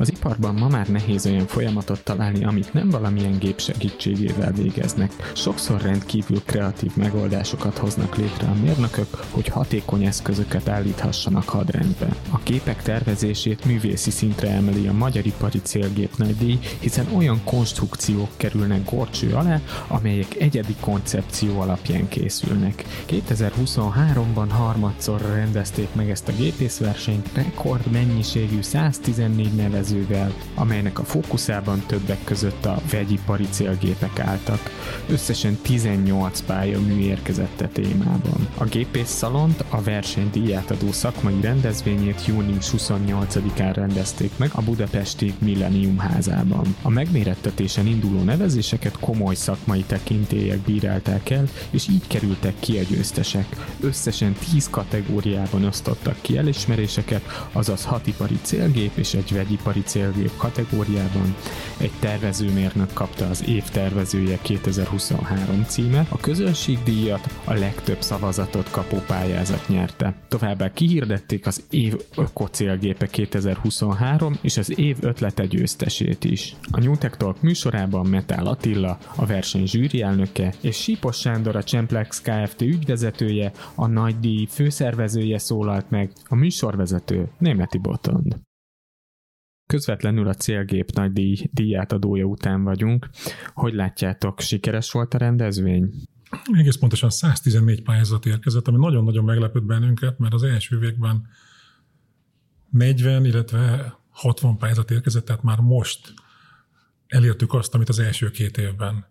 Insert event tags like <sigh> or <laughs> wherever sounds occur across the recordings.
Az iparban ma már nehéz olyan folyamatot találni, amit nem valamilyen gép segítségével végeznek. Sokszor rendkívül kreatív megoldásokat hoznak létre a mérnökök, hogy hatékony eszközöket állíthassanak hadrendbe. A képek tervezését művészi szintre emeli a Magyar Ipari Célgép díj, hiszen olyan konstrukciók kerülnek gorcső alá, amelyek egyedi koncepció alapján készülnek. 2023-ban harmadszor rendezték meg ezt a gépészversenyt rekord mennyiségű 114 nevezővel, amelynek a fókuszában többek között a vegyipari célgépek álltak. Összesen 18 pályamű érkezett a témában. A gépész szalont a verseny díjátadó szakmai rendezvényét június 28-án rendezték meg a budapesti Millennium házában. A megmérettetésen induló nevezéseket komoly szakmai tekintélyek bírálták el, és így kerültek ki a győztesek. Összesen 10 kategóriában osztottak ki elismeréseket, azaz 6 ipari célgép és egy vegyipari célgép kategóriában. Egy tervezőmérnök kapta az év tervezője 2023 címe, a közönségdíjat a legtöbb szavazatot kapó pályázat nyerte. Továbbá kihirdették az év ökocélgépe 2023 és az év ötlete győztesét is. A New Tech Talk műsorában Metál Attila, a verseny zsűri és Sípos Sándor, a Csemplex Kft. ügyvezetője, a nagy díj főszervezője szólalt meg, a műsorvezető Németi Botond. Közvetlenül a célgép nagy díj, díjátadója után vagyunk. Hogy látjátok, sikeres volt a rendezvény? Egész pontosan 114 pályázat érkezett, ami nagyon-nagyon meglepett bennünket, mert az első végben 40, illetve 60 pályázat érkezett, tehát már most elértük azt, amit az első két évben.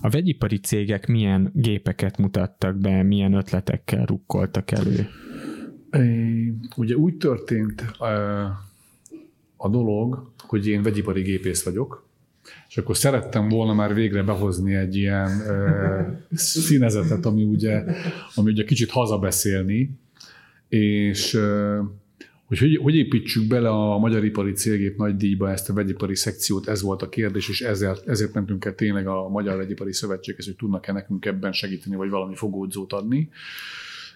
A vegyipari cégek milyen gépeket mutattak be, milyen ötletekkel rukkoltak elő? É, ugye úgy történt a dolog, hogy én vegyipari gépész vagyok, és akkor szerettem volna már végre behozni egy ilyen <laughs> színezetet, ami ugye, ami ugye kicsit hazabeszélni, és hogy, hogy hogy építsük bele a Magyar Ipari Célgép nagy díjba ezt a vegyipari szekciót, ez volt a kérdés, és ezért, ezért mentünk el tényleg a Magyar Vegyipari Szövetséghez, hogy tudnak-e nekünk ebben segíteni, vagy valami fogódzót adni.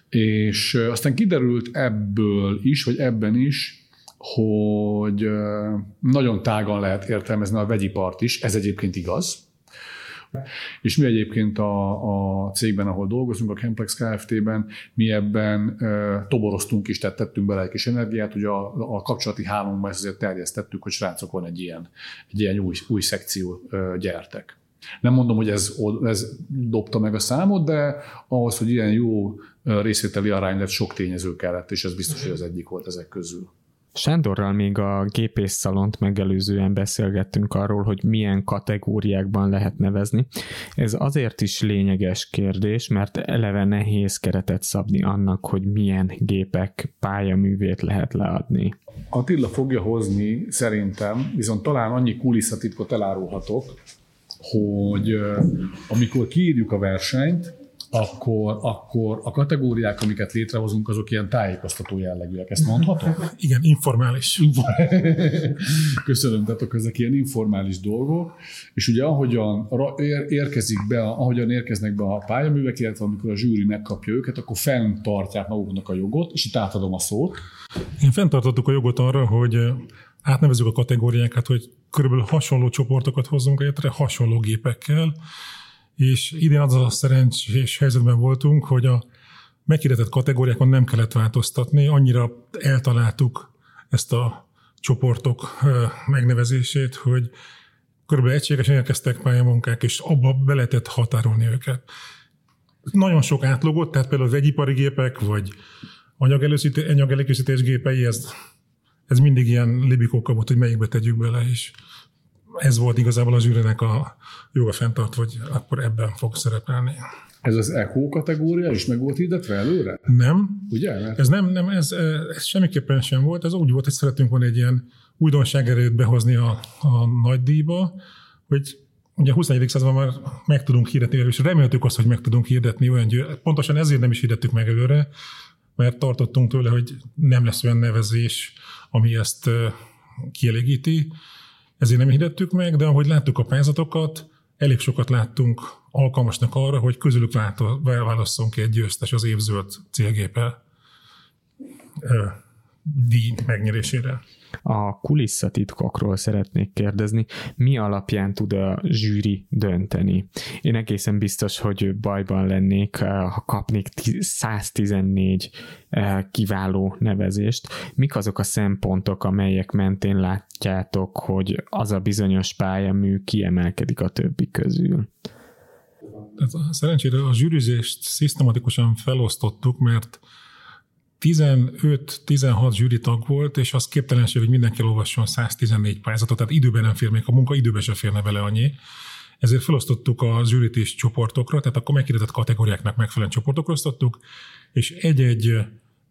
És aztán kiderült ebből is, vagy ebben is, hogy nagyon tágan lehet értelmezni a vegyipart is, ez egyébként igaz, és mi egyébként a, a cégben, ahol dolgozunk, a Camplex Kft-ben, mi ebben e, toboroztunk is, tehát tettünk bele egy kis energiát, hogy a, a kapcsolati hálónkban ezt azért terjesztettük, hogy srácok, van egy ilyen, egy ilyen új, új szekció, e, gyertek. Nem mondom, hogy ez, ez dobta meg a számot, de ahhoz, hogy ilyen jó részvételi arány lett, sok tényező kellett, és ez biztos, hogy az egyik volt ezek közül. Sándorral még a gépészszalont megelőzően beszélgettünk arról, hogy milyen kategóriákban lehet nevezni. Ez azért is lényeges kérdés, mert eleve nehéz keretet szabni annak, hogy milyen gépek pályaművét lehet leadni. Attila fogja hozni szerintem, viszont talán annyi kulisszatitkot elárulhatok, hogy amikor kiírjuk a versenyt, akkor, akkor a kategóriák, amiket létrehozunk, azok ilyen tájékoztató jellegűek. Ezt mondhatom? Igen, informális. <laughs> Köszönöm, tehát ezek ilyen informális dolgok, és ugye ahogyan érkezik be, ahogyan érkeznek be a pályaművek, illetve amikor a zsűri megkapja őket, akkor fenntartják maguknak a jogot, és itt átadom a szót. Én fenntartottuk a jogot arra, hogy átnevezzük a kategóriákat, hogy körülbelül hasonló csoportokat hozzunk létre, hasonló gépekkel, és idén az a szerencsés helyzetben voltunk, hogy a meghirdetett kategóriákon nem kellett változtatni, annyira eltaláltuk ezt a csoportok megnevezését, hogy körülbelül egységesen elkezdtek pályamunkák, és abba be lehetett határolni őket. Nagyon sok átlogott, tehát például vegyipari gépek, vagy anyagelőkészítés gépei, ez, ez mindig ilyen libikóka hogy melyikbe tegyük bele, és ez volt igazából a zsűrinek a joga fenntart, hogy akkor ebben fog szerepelni. Ez az ECHO kategória is meg volt hirdetve előre? Nem. Ugye? Mert... Ez nem, nem ez, ez semmiképpen sem volt. Ez úgy volt, hogy szeretünk volna egy ilyen újdonságerőt behozni a, a nagy díjba, hogy ugye a 21. században már meg tudunk hirdetni, és reméltük azt, hogy meg tudunk hirdetni olyan győ... Pontosan ezért nem is hirdettük meg előre, mert tartottunk tőle, hogy nem lesz olyan nevezés, ami ezt kielégíti ezért nem hirdettük meg, de ahogy láttuk a pályázatokat, elég sokat láttunk alkalmasnak arra, hogy közülük válasszunk egy győztes az évzöld célgépe díj megnyerésére. A kulisszatitkokról szeretnék kérdezni, mi alapján tud a zsűri dönteni? Én egészen biztos, hogy bajban lennék, eh, ha kapnék 114 eh, kiváló nevezést. Mik azok a szempontok, amelyek mentén látjátok, hogy az a bizonyos pályamű kiemelkedik a többi közül? Tehát szerencsére a zsűrizést szisztematikusan felosztottuk, mert 15-16 zsűri tag volt, és az képtelenség, hogy mindenki olvasson 114 pályázatot, tehát időben nem fér még, a munka időben sem férne vele annyi. Ezért felosztottuk a zsűrit is csoportokra, tehát akkor megkérdezett kategóriáknak megfelelően csoportokra osztottuk, és egy-egy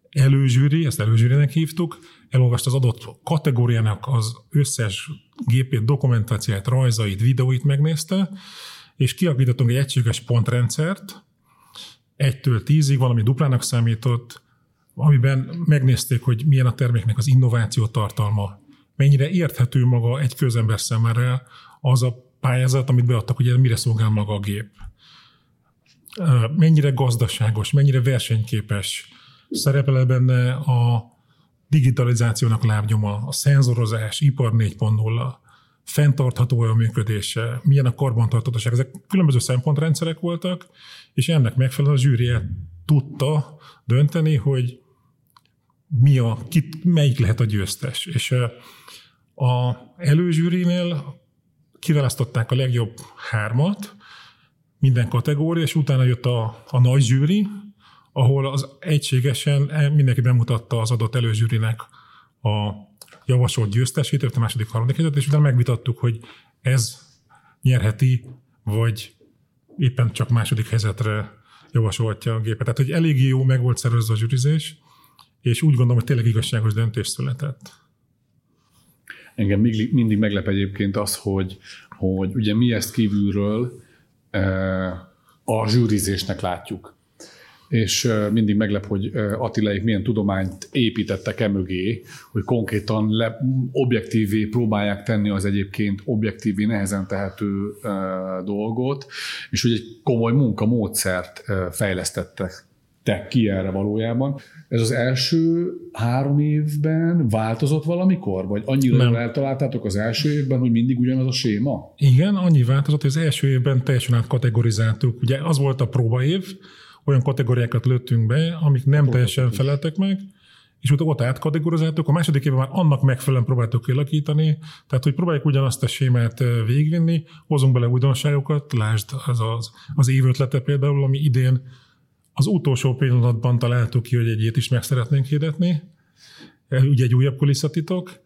előzsűri, ezt előzsűrinek hívtuk, elolvast az adott kategóriának az összes gépét, dokumentációt, rajzait, videóit megnézte, és kialakítottunk egy egységes pontrendszert, egytől tízig, valami duplának számított, amiben megnézték, hogy milyen a terméknek az innováció tartalma, mennyire érthető maga egy közember számára az a pályázat, amit beadtak, hogy mire szolgál maga a gép. Mennyire gazdaságos, mennyire versenyképes, szerepel benne a digitalizációnak lábnyoma, a szenzorozás, ipar 4.0, fenntartható a működése, milyen a karbantartatóság. Ezek különböző szempontrendszerek voltak, és ennek megfelelően a zsűri tudta dönteni, hogy mi a, ki, melyik lehet a győztes. És a előzsűrinél kiválasztották a legjobb hármat, minden kategória, és utána jött a, a nagy zsűri, ahol az egységesen e, mindenki bemutatta az adott előzsűrinek a javasolt győztesét, a második, harmadik helyzet, és utána megvitattuk, hogy ez nyerheti, vagy éppen csak második helyzetre javasolhatja a gépet. Tehát, hogy eléggé jó meg volt szervezve a zsűrizés, és úgy gondolom, hogy tényleg igazságos döntés született. Engem mindig meglep egyébként az, hogy, hogy ugye mi ezt kívülről eh, a zsűrizésnek látjuk és mindig meglep, hogy Attilaik milyen tudományt építettek e mögé, hogy konkrétan le, objektívé próbálják tenni az egyébként objektívé nehezen tehető dolgot, és hogy egy komoly munkamódszert fejlesztettek te ki erre valójában. Ez az első három évben változott valamikor? Vagy annyira Nem. eltaláltátok az első évben, hogy mindig ugyanaz a séma? Igen, annyi változott, hogy az első évben teljesen átkategorizáltuk. Ugye az volt a próbaév, olyan kategóriákat lőttünk be, amik nem Próbatok teljesen feleltek meg, és utána ott átkategorizáltuk, a második évben már annak megfelelően próbáltuk kialakítani, tehát hogy próbáljuk ugyanazt a sémát végigvinni, hozunk bele újdonságokat, lásd az, az, az év ötlete például, ami idén az utolsó pillanatban találtuk ki, hogy egyet is meg szeretnénk hirdetni, ugye egy újabb kulisszatitok,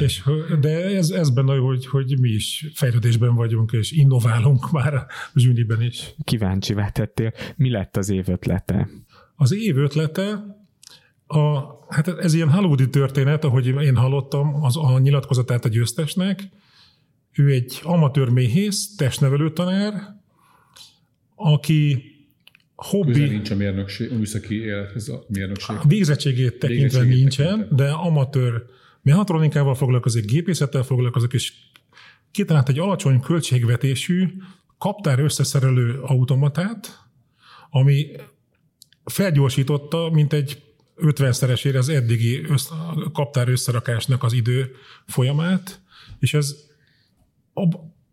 és, de ez, ez benne, hogy, hogy mi is fejlődésben vagyunk, és innoválunk már a zsűniben is. Kíváncsi tettél, mi lett az év ötlete? Az év ötlete, a, hát ez ilyen hollywoodi történet, ahogy én hallottam, az a nyilatkozatát a győztesnek. Ő egy amatőr méhész, testnevelő tanár, aki hobbi... Közel nincs a mérnökség, a műszaki élethez a mérnökség. A végzettségét tekintve végzettségét nincsen, tekintve. de amatőr mehatronikával foglalkozik, gépészettel foglalkozik, és kitalált egy alacsony költségvetésű kaptár összeszerelő automatát, ami felgyorsította, mint egy 50-szeresére az eddigi össz, kaptár összerakásnak az idő folyamát, és ez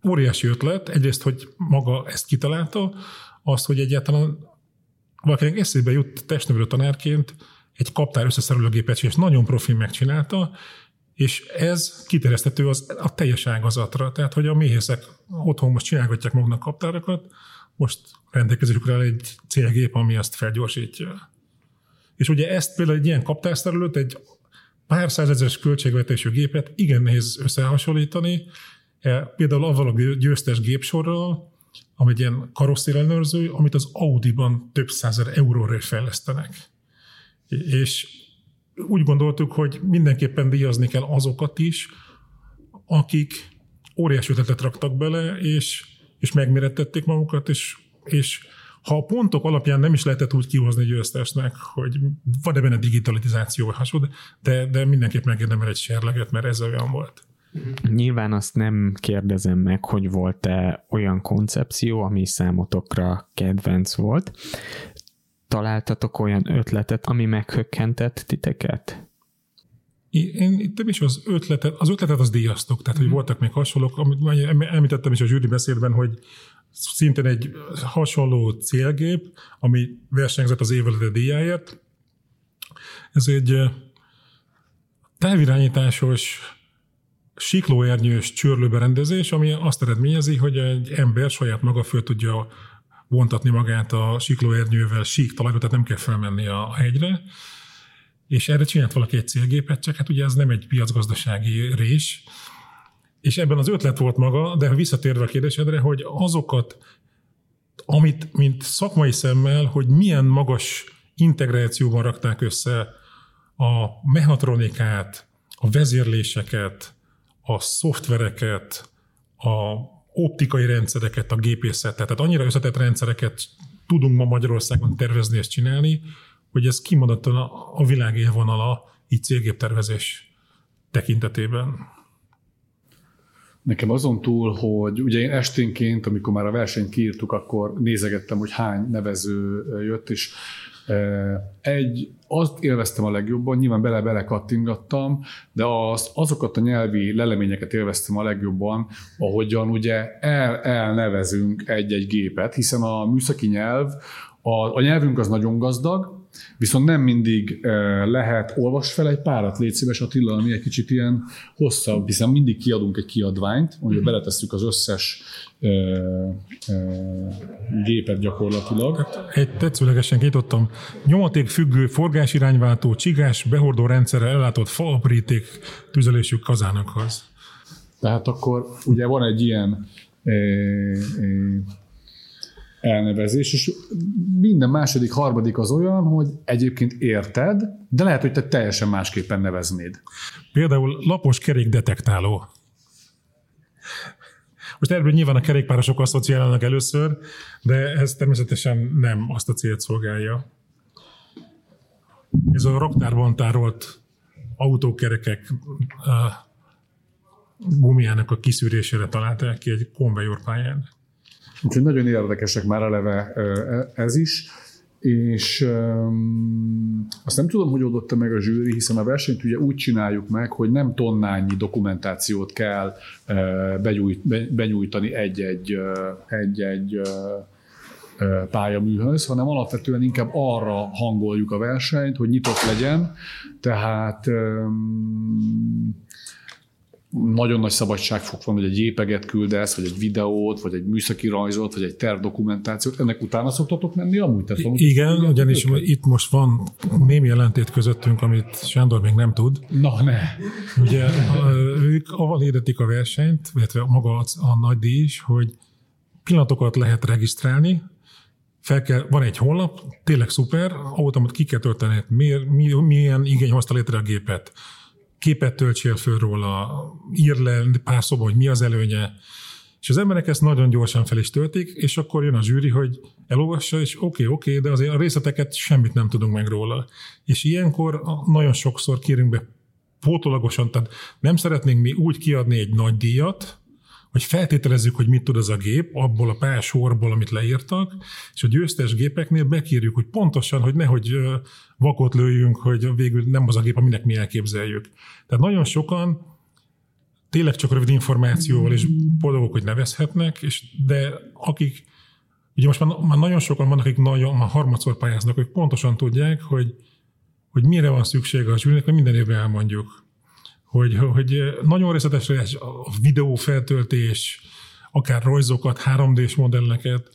óriási ötlet, egyrészt, hogy maga ezt kitalálta, azt, hogy egyáltalán valakinek eszébe jut testnevelő tanárként egy kaptár összeszerelőgépet, és nagyon profi megcsinálta, és ez kiterjesztető az, a teljes ágazatra. Tehát, hogy a méhészek otthon most csinálgatják maguknak kaptárakat, most rendelkezésükre egy célgép, ami azt felgyorsítja. És ugye ezt például egy ilyen kaptárszerelőt, egy pár százezeres költségvetésű gépet igen nehéz összehasonlítani, e, például avval a győztes gépsorral, ami egy ilyen karosszér amit az Audi-ban több százer euróra fejlesztenek. És úgy gondoltuk, hogy mindenképpen díjazni kell azokat is, akik óriási ötletet raktak bele, és, és megmérettették magukat, és, és ha a pontok alapján nem is lehetett úgy kihozni győztesnek, hogy van-e benne digitalizáció de, de mindenképp megérdemel egy serleget, mert ez olyan volt. Nyilván azt nem kérdezem meg, hogy volt-e olyan koncepció, ami számotokra kedvenc volt. Találtatok olyan ötletet, ami meghökkentett titeket? én itt is az ötletet, az ötletet az díjaztok, tehát hogy mhm. voltak még hasonlók, amit említettem is a zsűri beszédben, hogy szintén egy hasonló célgép, ami versenyzett az évelete díjáért. Ez egy távirányításos siklóernyős csörlőberendezés, ami azt eredményezi, hogy egy ember saját maga föl tudja vontatni magát a siklóernyővel sík talajba, tehát nem kell felmenni a hegyre, és erre csinált valaki egy célgépet, csak hát ugye ez nem egy piacgazdasági rés, és ebben az ötlet volt maga, de visszatérve a kérdésedre, hogy azokat, amit, mint szakmai szemmel, hogy milyen magas integrációban rakták össze a mechatronikát, a vezérléseket, a szoftvereket, a optikai rendszereket, a gépészetet, tehát annyira összetett rendszereket tudunk ma Magyarországon tervezni és csinálni, hogy ez kimondottan a, világ élvonala így célgéptervezés tekintetében. Nekem azon túl, hogy ugye én esténként, amikor már a versenyt kiírtuk, akkor nézegettem, hogy hány nevező jött, és egy, azt élveztem a legjobban, nyilván bele-bele kattingattam, de az, azokat a nyelvi leleményeket élveztem a legjobban, ahogyan ugye el, elnevezünk egy-egy gépet, hiszen a műszaki nyelv, a, a nyelvünk az nagyon gazdag, Viszont nem mindig lehet, olvas fel egy párat, légy szíves Attila, ami egy kicsit ilyen hosszabb, hiszen mindig kiadunk egy kiadványt, amiben mhm. beletesszük az összes ö, ö, gépet gyakorlatilag. Egy tetszőlegesen kinyitottam. Nyomaték függő forgásirányváltó, csigás, behordó rendszerrel ellátott faapríték tüzelésük kazánakhoz. Tehát akkor ugye van egy ilyen elnevezés, és minden második, harmadik az olyan, hogy egyébként érted, de lehet, hogy te teljesen másképpen neveznéd. Például lapos kerékdetektáló. Most erről nyilván a kerékpárosok asszociálnak először, de ez természetesen nem azt a célt szolgálja. Ez a raktárban tárolt autókerekek uh, gumiának a kiszűrésére találták ki egy konvejorpályán. Úgyhogy nagyon érdekesek már eleve ez is, és um, azt nem tudom, hogy oldotta meg a zsűri, hiszen a versenyt ugye úgy csináljuk meg, hogy nem tonnányi dokumentációt kell uh, begyújt, benyújtani egy-egy, uh, egy-egy uh, pályaműhöz, hanem alapvetően inkább arra hangoljuk a versenyt, hogy nyitott legyen, tehát um, nagyon nagy szabadságfok van, hogy egy jépeget küldesz, vagy egy videót, vagy egy műszaki rajzot, vagy egy tervdokumentációt. Ennek utána szoktatok menni amúgy? Tehát Igen, ugyanis őket? itt most van némi jelentét közöttünk, amit Sándor még nem tud. Na, ne! Ugye ők avval hirdetik a versenyt, illetve maga a nagy díj is, hogy pillanatokat lehet regisztrálni, fel kell, van egy honlap, tényleg szuper, automat ki kell tölteni, milyen igény hozta létre a gépet képet töltsél föl róla, ír le pár szóba, hogy mi az előnye, és az emberek ezt nagyon gyorsan fel is töltik, és akkor jön a zsűri, hogy elolvassa, és oké, okay, oké, okay, de azért a részleteket semmit nem tudunk meg róla. És ilyenkor nagyon sokszor kérünk be pótolagosan, tehát nem szeretnénk mi úgy kiadni egy nagy díjat, hogy feltételezzük, hogy mit tud ez a gép, abból a pár sorból, amit leírtak, és a győztes gépeknél bekérjük, hogy pontosan, hogy nehogy vakot lőjünk, hogy végül nem az a gép, aminek mi elképzeljük. Tehát nagyon sokan tényleg csak rövid információval és boldogok, hogy nevezhetnek, és de akik, ugye most már, már nagyon sokan vannak, akik nagyon, már harmadszor pályáznak, hogy pontosan tudják, hogy, hogy mire van szüksége a zsűrinek, hogy minden évben elmondjuk hogy, hogy nagyon részletes a videófeltöltés, akár rajzokat, 3D-s modelleket,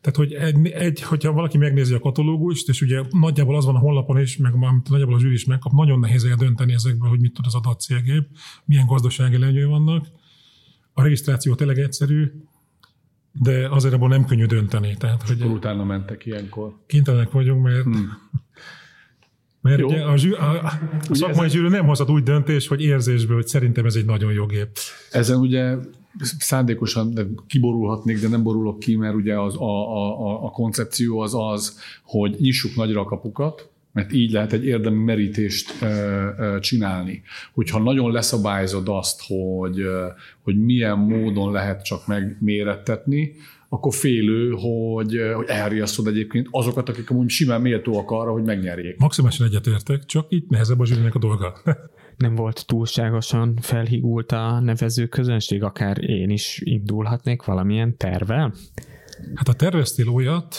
tehát, hogy egy, egy, hogyha valaki megnézi a katalógust, és ugye nagyjából az van a honlapon is, meg amit nagyjából a zsűri is megkap, nagyon nehéz eldönteni ezekből, hogy mit tud az adatcélgép, milyen gazdasági előnyei vannak. A regisztráció tényleg egyszerű, de azért abból nem könnyű dönteni. Tehát, hogy utána mentek ilyenkor. Kénytelenek vagyunk, mert hmm. Mert jó. ugye a, zsű, a, a szakmai zsűrű nem hozhat úgy döntés, hogy érzésből, hogy szerintem ez egy nagyon jó gép. Ezen ugye szándékosan kiborulhatnék, de nem borulok ki, mert ugye az, a, a, a koncepció az az, hogy nyissuk nagyra a kapukat, mert így lehet egy érdemi merítést csinálni. Hogyha nagyon leszabályzod azt, hogy, hogy milyen módon lehet csak megmérettetni, akkor félő, hogy, hogy elriasztod egyébként azokat, akik amúgy simán méltóak arra, hogy megnyerjék. Maximálisan egyetértek, csak itt nehezebb a zsűrinek a dolga. <laughs> nem volt túlságosan felhigult a nevező közönség, akár én is indulhatnék valamilyen tervel? Hát ha terveztél olyat,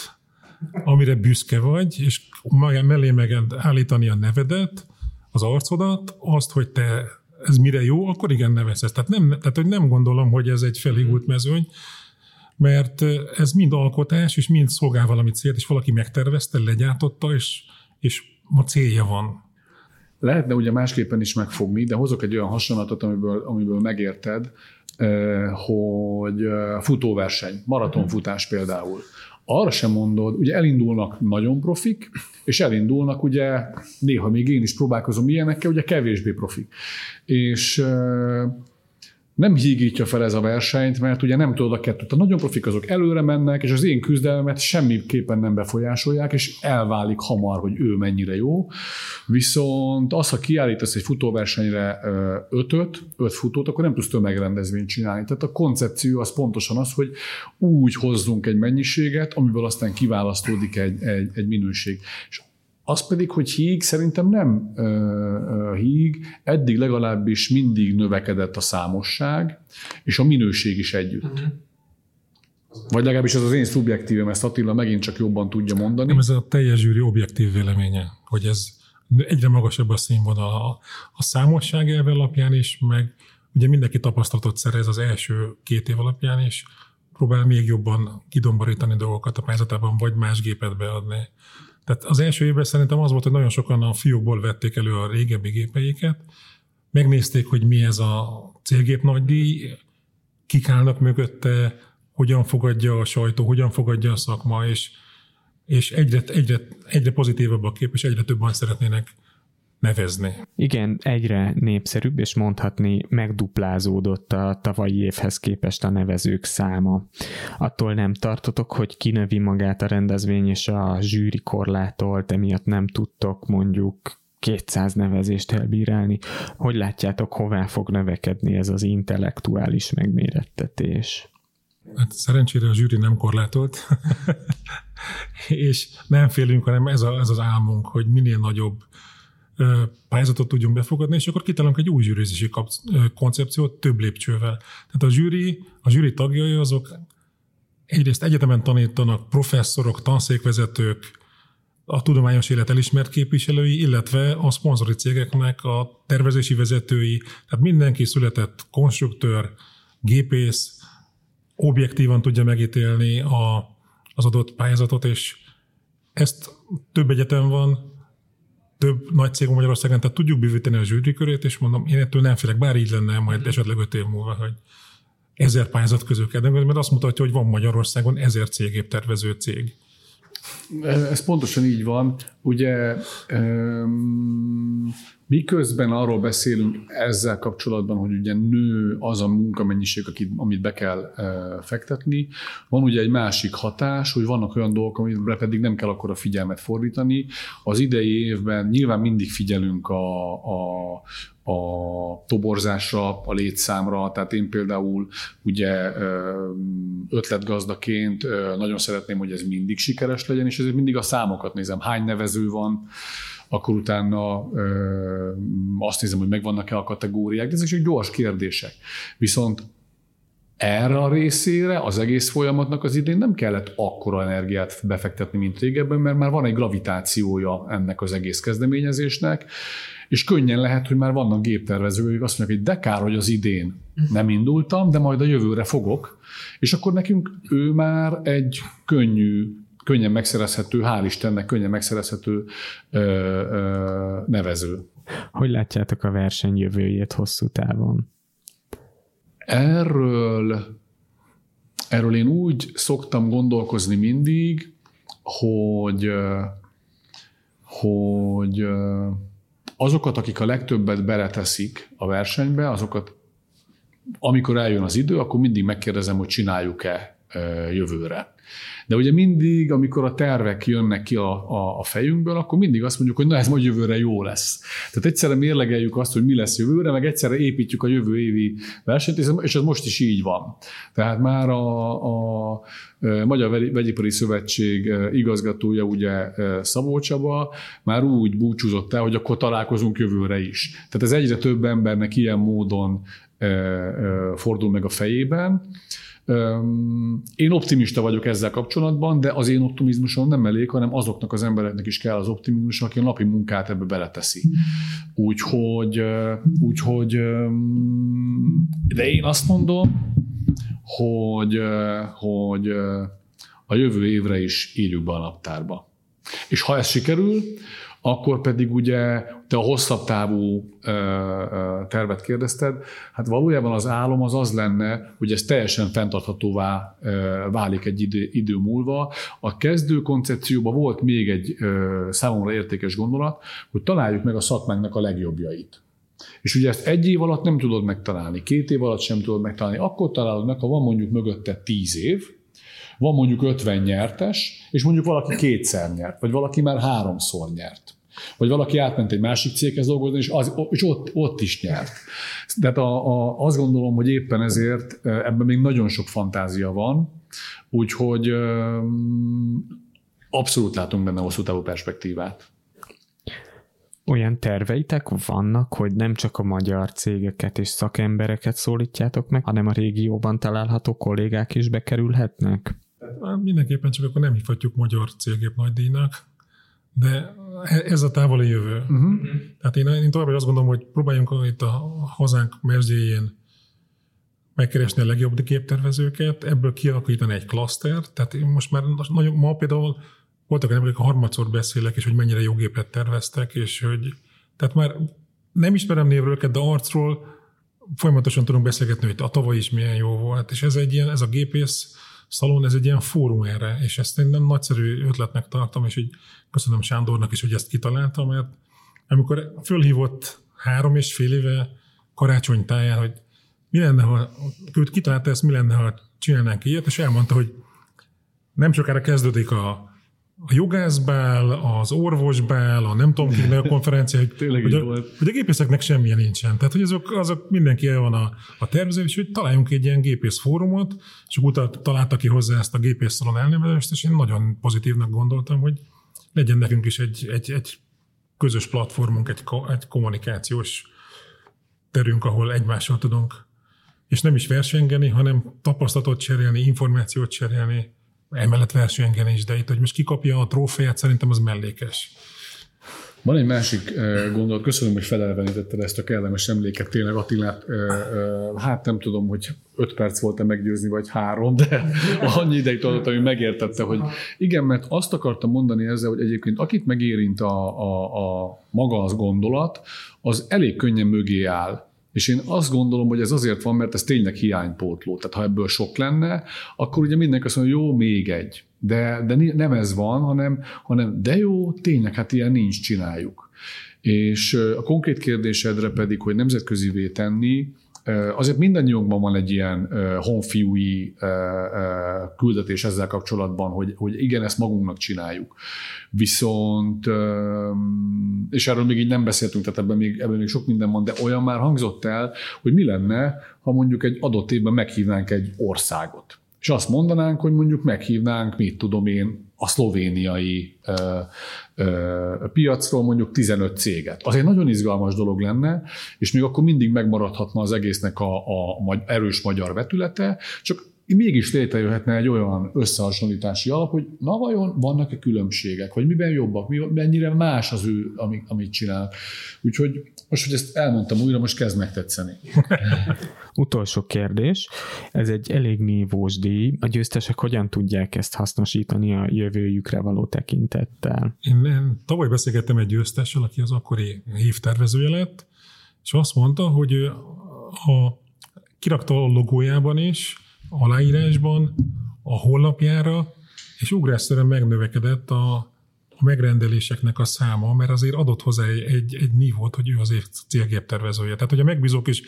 amire büszke vagy, és mellé meg állítani a nevedet, az arcodat, azt, hogy te ez mire jó, akkor igen nevezhetsz. Tehát, nem, tehát hogy nem gondolom, hogy ez egy felhigult mezőny, mert ez mind alkotás, és mind szolgál valami célt, és valaki megtervezte, legyártotta, és, és a célja van. Lehetne ugye másképpen is megfogni, de hozok egy olyan hasonlatot, amiből, amiből megérted, hogy futóverseny, maratonfutás például. Arra sem mondod, ugye elindulnak nagyon profik, és elindulnak ugye, néha még én is próbálkozom ilyenekkel, ugye kevésbé profik. És nem hígítja fel ez a versenyt, mert ugye nem tudod a kettőt. A nagyon profik azok előre mennek, és az én küzdelmet semmiképpen nem befolyásolják, és elválik hamar, hogy ő mennyire jó. Viszont az, ha kiállítasz egy futóversenyre ötöt, öt futót, akkor nem tudsz tömegrendezvényt csinálni. Tehát a koncepció az pontosan az, hogy úgy hozzunk egy mennyiséget, amiből aztán kiválasztódik egy, egy, egy minőség. És az pedig, hogy híg, szerintem nem ö, ö, híg, eddig legalábbis mindig növekedett a számosság, és a minőség is együtt. Uh-huh. Vagy legalábbis ez az én szubjektívem, ezt Attila megint csak jobban tudja mondani. Nem, ez a teljes zsűri objektív véleménye, hogy ez egyre magasabb a színvonal a, a számosság elve alapján is, meg ugye mindenki tapasztalatot szerez az első két év alapján is, próbál még jobban kidomborítani dolgokat a pályázatában, vagy más gépet beadni. Tehát az első évben szerintem az volt, hogy nagyon sokan a fiókból vették elő a régebbi gépeiket, megnézték, hogy mi ez a célgép nagydíj, kik állnak mögötte, hogyan fogadja a sajtó, hogyan fogadja a szakma, és, és egyre, egyre, egyre pozitívabb a kép, és egyre többen szeretnének nevezni. Igen, egyre népszerűbb, és mondhatni megduplázódott a tavalyi évhez képest a nevezők száma. Attól nem tartotok, hogy kinövi magát a rendezvény, és a zsűri korlátolt, emiatt nem tudtok mondjuk 200 nevezést elbírálni. Hogy látjátok, hová fog növekedni ez az intellektuális megmérettetés? Hát szerencsére a zsűri nem korlátolt, <laughs> és nem félünk, hanem ez, a, ez az álmunk, hogy minél nagyobb pályázatot tudjunk befogadni, és akkor kitalálunk egy új zsűrizési koncepciót több lépcsővel. Tehát a zsűri, a zsűri tagjai azok egyrészt egyetemen tanítanak professzorok, tanszékvezetők, a tudományos élet elismert képviselői, illetve a szponzori cégeknek a tervezési vezetői, tehát mindenki született konstruktőr, gépész, objektívan tudja megítélni a, az adott pályázatot, és ezt több egyetem van, több nagy cég Magyarországon, tehát tudjuk bővíteni a zsűri körét, és mondom, én ettől nem félek, bár így lenne majd esetleg öt év múlva, hogy ezer pályázat közül kell, mert azt mutatja, hogy van Magyarországon ezer cégép tervező cég. Ez pontosan így van. Ugye miközben arról beszélünk ezzel kapcsolatban, hogy ugye nő az a munkamennyiség, amit be kell fektetni, van ugye egy másik hatás, hogy vannak olyan dolgok, amire pedig nem kell akkor a figyelmet fordítani. Az idei évben nyilván mindig figyelünk a, a, a toborzásra, a létszámra, tehát én például ugye ötletgazdaként nagyon szeretném, hogy ez mindig sikeres legyen, és ezért mindig a számokat nézem, hány nevező van, akkor utána azt nézem, hogy megvannak-e a kategóriák, de ezek csak gyors kérdések. Viszont erre a részére az egész folyamatnak az idén nem kellett akkora energiát befektetni, mint régebben, mert már van egy gravitációja ennek az egész kezdeményezésnek, és könnyen lehet, hogy már vannak géptervezők, azt mondják, hogy de kár, hogy az idén nem indultam, de majd a jövőre fogok, és akkor nekünk ő már egy könnyű, könnyen megszerezhető, hál' Istennek könnyen megszerezhető ö, ö, nevező. Hogy látjátok a verseny jövőjét hosszú távon? Erről, erről én úgy szoktam gondolkozni mindig, hogy, hogy azokat, akik a legtöbbet beleteszik a versenybe, azokat amikor eljön az idő, akkor mindig megkérdezem, hogy csináljuk-e jövőre. De ugye mindig, amikor a tervek jönnek ki a, a, a fejünkből, akkor mindig azt mondjuk, hogy na ez majd jövőre jó lesz. Tehát egyszerre mérlegeljük azt, hogy mi lesz jövőre, meg egyszerre építjük a jövő évi versenyt, és ez most is így van. Tehát már a, a Magyar Vegyipari Szövetség igazgatója, ugye Szabó Csaba, már úgy búcsúzott el, hogy akkor találkozunk jövőre is. Tehát ez egyre több embernek ilyen módon fordul meg a fejében. Én optimista vagyok ezzel kapcsolatban, de az én optimizmusom nem elég, hanem azoknak az embereknek is kell az optimizmus, aki a napi munkát ebbe beleteszi. Úgyhogy, úgyhogy de én azt mondom, hogy, hogy a jövő évre is írjuk be a naptárba. És ha ez sikerül, akkor pedig ugye te a hosszabb távú tervet kérdezted, hát valójában az álom az az lenne, hogy ez teljesen fenntarthatóvá válik egy idő, idő múlva. A kezdő koncepcióban volt még egy számomra értékes gondolat, hogy találjuk meg a szakmánknak a legjobbjait. És ugye ezt egy év alatt nem tudod megtalálni, két év alatt sem tudod megtalálni. Akkor találod meg, ha van mondjuk mögötte tíz év, van mondjuk 50 nyertes, és mondjuk valaki kétszer nyert, vagy valaki már háromszor nyert. Vagy valaki átment egy másik céghez dolgozni, és, az, és ott, ott is nyert. Tehát a, a, azt gondolom, hogy éppen ezért ebben még nagyon sok fantázia van, úgyhogy abszolút látunk benne hosszú távú perspektívát. Olyan terveitek vannak, hogy nem csak a magyar cégeket és szakembereket szólítjátok meg, hanem a régióban található kollégák is bekerülhetnek? Hát mindenképpen csak akkor nem hívhatjuk magyar cégép nagydíjnak, de ez a távoli jövő. Uh-huh. Tehát én, én továbbra azt gondolom, hogy próbáljunk itt a hazánk merzséjén megkeresni a legjobb képtervezőket, ebből kialakítani egy klaszter. Tehát én most már nagyon, ma például voltak emberek, a harmadszor beszélek, és hogy mennyire jó gépet terveztek, és hogy tehát már nem ismerem névről őket, de arcról folyamatosan tudunk beszélgetni, hogy a tavaly is milyen jó volt, és ez egy ilyen, ez a gépész szalon, ez egy ilyen fórum erre, és ezt én nem nagyszerű ötletnek tartom, és hogy köszönöm Sándornak is, hogy ezt kitalálta, mert amikor fölhívott három és fél éve karácsony táján, hogy mi lenne, ha őt kitalálta ezt, mi lenne, ha csinálnánk ilyet, és elmondta, hogy nem sokára kezdődik a a jogászbál, az orvosbál, a nem tudom ki a konferencia, <laughs> hogy, hogy, a, hogy a gépészeknek semmilyen nincsen. Tehát, hogy azok, azok mindenki el van a, a tervező, és hogy találjunk egy ilyen gépész fórumot, és utána találta ki hozzá ezt a gépész szalon elnevezést, és én nagyon pozitívnak gondoltam, hogy legyen nekünk is egy, egy, egy közös platformunk, egy, egy kommunikációs terünk, ahol egymással tudunk, és nem is versengeni, hanem tapasztalatot cserélni, információt cserélni, emellett versengeni is, de itt, hogy most kikapja a trófeát, szerintem az mellékes. Van egy másik gondolat, köszönöm, hogy felelvenítetted ezt a kellemes emléket, tényleg Attilát, hát nem tudom, hogy öt perc volt-e meggyőzni, vagy három, de <laughs> annyi ideig tartott, hogy megértette, hogy igen, mert azt akartam mondani ezzel, hogy egyébként akit megérint a, a, a maga az gondolat, az elég könnyen mögé áll és én azt gondolom, hogy ez azért van, mert ez tényleg hiánypótló. Tehát ha ebből sok lenne, akkor ugye mindenki azt mondja, jó, még egy. De, de nem ez van, hanem, hanem de jó, tényleg, hát ilyen nincs, csináljuk. És a konkrét kérdésedre pedig, hogy nemzetközivé tenni, Azért mindannyiunkban van egy ilyen honfiúi küldetés ezzel kapcsolatban, hogy, hogy igen, ezt magunknak csináljuk. Viszont, és erről még így nem beszéltünk, tehát ebben még, ebben még sok minden van, de olyan már hangzott el, hogy mi lenne, ha mondjuk egy adott évben meghívnánk egy országot és azt mondanánk, hogy mondjuk meghívnánk, mit tudom én, a szlovéniai ö, ö, piacról mondjuk 15 céget. Az egy nagyon izgalmas dolog lenne, és még akkor mindig megmaradhatna az egésznek a, a, a erős magyar vetülete, csak mégis létrejöhetne egy olyan összehasonlítási alap, hogy na vajon vannak-e különbségek, vagy miben jobbak, mi, mennyire más az ő, amit, amit csinál. Úgyhogy most, hogy ezt elmondtam újra, most kezd megtetszeni. <laughs> Utolsó kérdés. Ez egy elég nívós díj. A győztesek hogyan tudják ezt hasznosítani a jövőjükre való tekintettel? Én, én tavaly beszélgettem egy győztessel, aki az akkori hívtervezője lett, és azt mondta, hogy a kirakta a logójában is, aláírásban, a honlapjára, és ugrásszerűen megnövekedett a, a megrendeléseknek a száma, mert azért adott hozzá egy, egy, egy nívót, hogy ő azért célgéptervezője. Tehát, hogy a megbízók is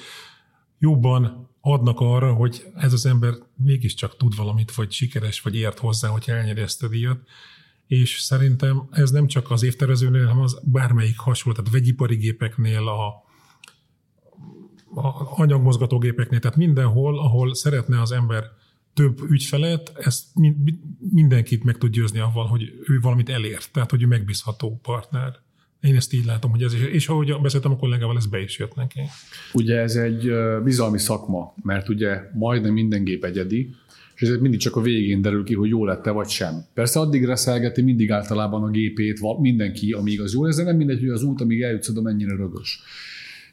jobban adnak arra, hogy ez az ember mégiscsak tud valamit, vagy sikeres, vagy ért hozzá, hogy elnyeri ezt a díjat. És szerintem ez nem csak az évtervezőnél, hanem az bármelyik hasonló, tehát vegyipari gépeknél, a, a anyagmozgatógépeknél, tehát mindenhol, ahol szeretne az ember több ügyfelet, ezt mindenkit meg tud győzni avval, hogy ő valamit elért, tehát hogy ő megbízható partner. Én ezt így látom, hogy ez is, és ahogy beszéltem a kollégával, ez be is jött neki. Ugye ez egy bizalmi szakma, mert ugye majdnem minden gép egyedi, és ez mindig csak a végén derül ki, hogy jó lett-e vagy sem. Persze addig reszelgeti mindig általában a gépét mindenki, amíg az jó, ez nem mindegy, hogy az út, amíg eljutsz oda, mennyire rögös.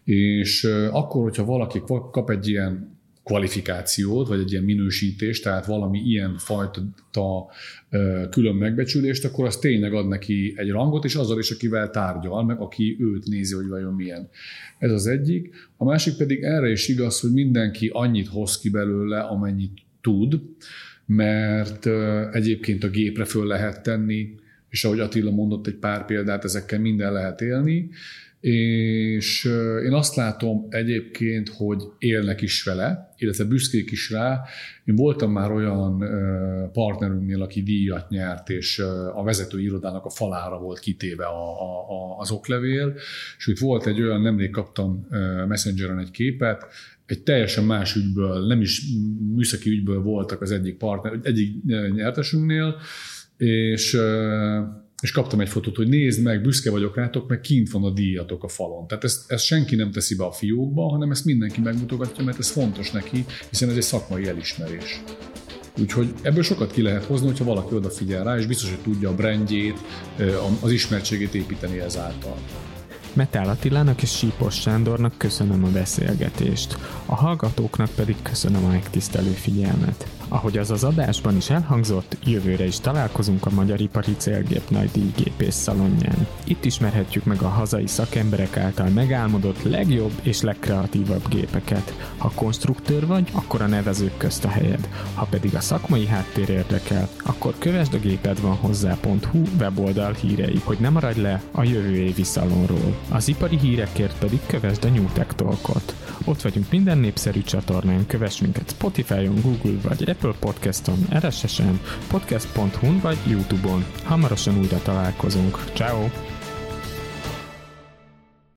És akkor, hogyha valaki kap egy ilyen kvalifikációt, vagy egy ilyen minősítést, tehát valami ilyen fajta külön megbecsülést, akkor az tényleg ad neki egy rangot, és azzal is, akivel tárgyal, meg aki őt nézi, hogy vajon milyen. Ez az egyik. A másik pedig erre is igaz, hogy mindenki annyit hoz ki belőle, amennyit tud, mert egyébként a gépre föl lehet tenni, és ahogy Attila mondott egy pár példát, ezekkel minden lehet élni, és én azt látom egyébként, hogy élnek is vele, illetve büszkék is rá. Én voltam már olyan partnerünknél, aki díjat nyert, és a vezető irodának a falára volt kitéve a, a, az oklevél, és itt volt egy olyan, nemrég kaptam Messengeren egy képet, egy teljesen más ügyből, nem is műszaki ügyből voltak az egyik partner, egyik nyertesünknél, és és kaptam egy fotót, hogy nézd meg, büszke vagyok rátok, meg kint van a díjatok a falon. Tehát ezt, ezt senki nem teszi be a fiókba, hanem ezt mindenki megmutogatja, mert ez fontos neki, hiszen ez egy szakmai elismerés. Úgyhogy ebből sokat ki lehet hozni, hogyha valaki odafigyel rá, és biztos, hogy tudja a brandjét, az ismertségét építeni ezáltal. Metál Attilának és Sípos Sándornak köszönöm a beszélgetést, a hallgatóknak pedig köszönöm a megtisztelő figyelmet. Ahogy az az adásban is elhangzott, jövőre is találkozunk a Magyar Ipari Célgép nagy díjgépész szalonján. Itt ismerhetjük meg a hazai szakemberek által megálmodott legjobb és legkreatívabb gépeket. Ha konstruktőr vagy, akkor a nevezők közt a helyed. Ha pedig a szakmai háttér érdekel, akkor kövesd a géped van hozzá.hu weboldal hírei, hogy ne maradj le a jövő évi szalonról. Az ipari hírekért pedig kövesd a New Tech Talkot. Ott vagyunk minden népszerű csatornán, kövess minket Spotify-on, Google vagy Apple Podcaston, RSS-en, podcast.hu vagy Youtube-on. Hamarosan újra találkozunk. Ciao.